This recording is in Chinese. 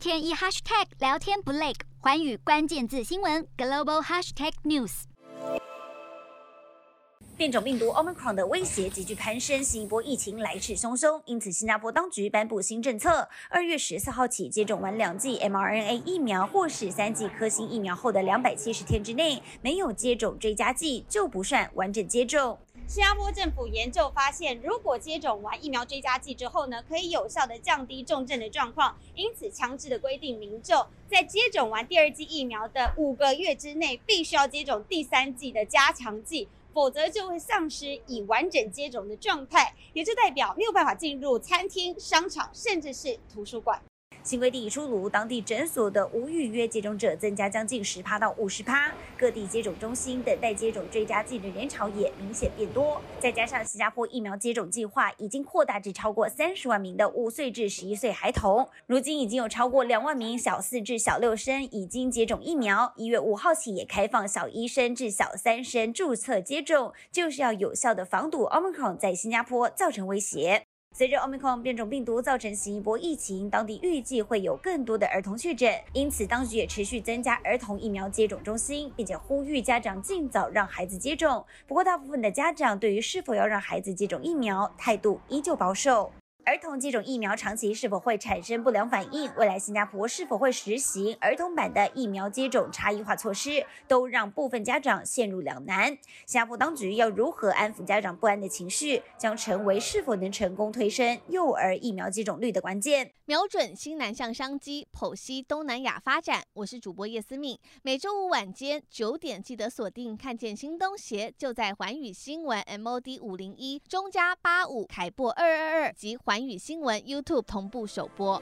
天一 hashtag 聊天不累，环宇关键字新闻 global hashtag news。变种病毒 Omicron 的威胁急剧攀升，新一波疫情来势汹汹，因此新加坡当局颁布新政策：二月十四号起，接种完两剂 mRNA 疫苗或是三剂科兴疫苗后的两百七十天之内，没有接种追加剂就不算完整接种。新加坡政府研究发现，如果接种完疫苗追加剂之后呢，可以有效地降低重症的状况，因此强制的规定民众在接种完第二剂疫苗的五个月之内，必须要接种第三剂的加强剂。否则就会丧失已完整接种的状态，也就代表没有办法进入餐厅、商场，甚至是图书馆。新规定一出炉，当地诊所的无预约接种者增加将近十趴到五十趴，各地接种中心等待接种追加剂的人潮也明显变多。再加上新加坡疫苗接种计划已经扩大至超过三十万名的五岁至十一岁孩童，如今已经有超过两万名小四至小六生已经接种疫苗。一月五号起也开放小一生至小三生注册接种，就是要有效的防堵 Omicron 在新加坡造成威胁。随着 Omicron 变种病毒造成新一波疫情，当地预计会有更多的儿童确诊，因此当局也持续增加儿童疫苗接种中心，并且呼吁家长尽早让孩子接种。不过，大部分的家长对于是否要让孩子接种疫苗，态度依旧保守。儿童接种疫苗长期是否会产生不良反应？未来新加坡是否会实行儿童版的疫苗接种差异化措施，都让部分家长陷入两难。新加坡当局要如何安抚家长不安的情绪，将成为是否能成功推升幼儿疫苗接种率的关键。瞄准新南向商机，剖析东南亚发展。我是主播叶思敏，每周五晚间九点记得锁定，看见新东协就在环宇新闻 MOD 五零一中加八五凯擘二二二及环。与新闻 YouTube 同步首播。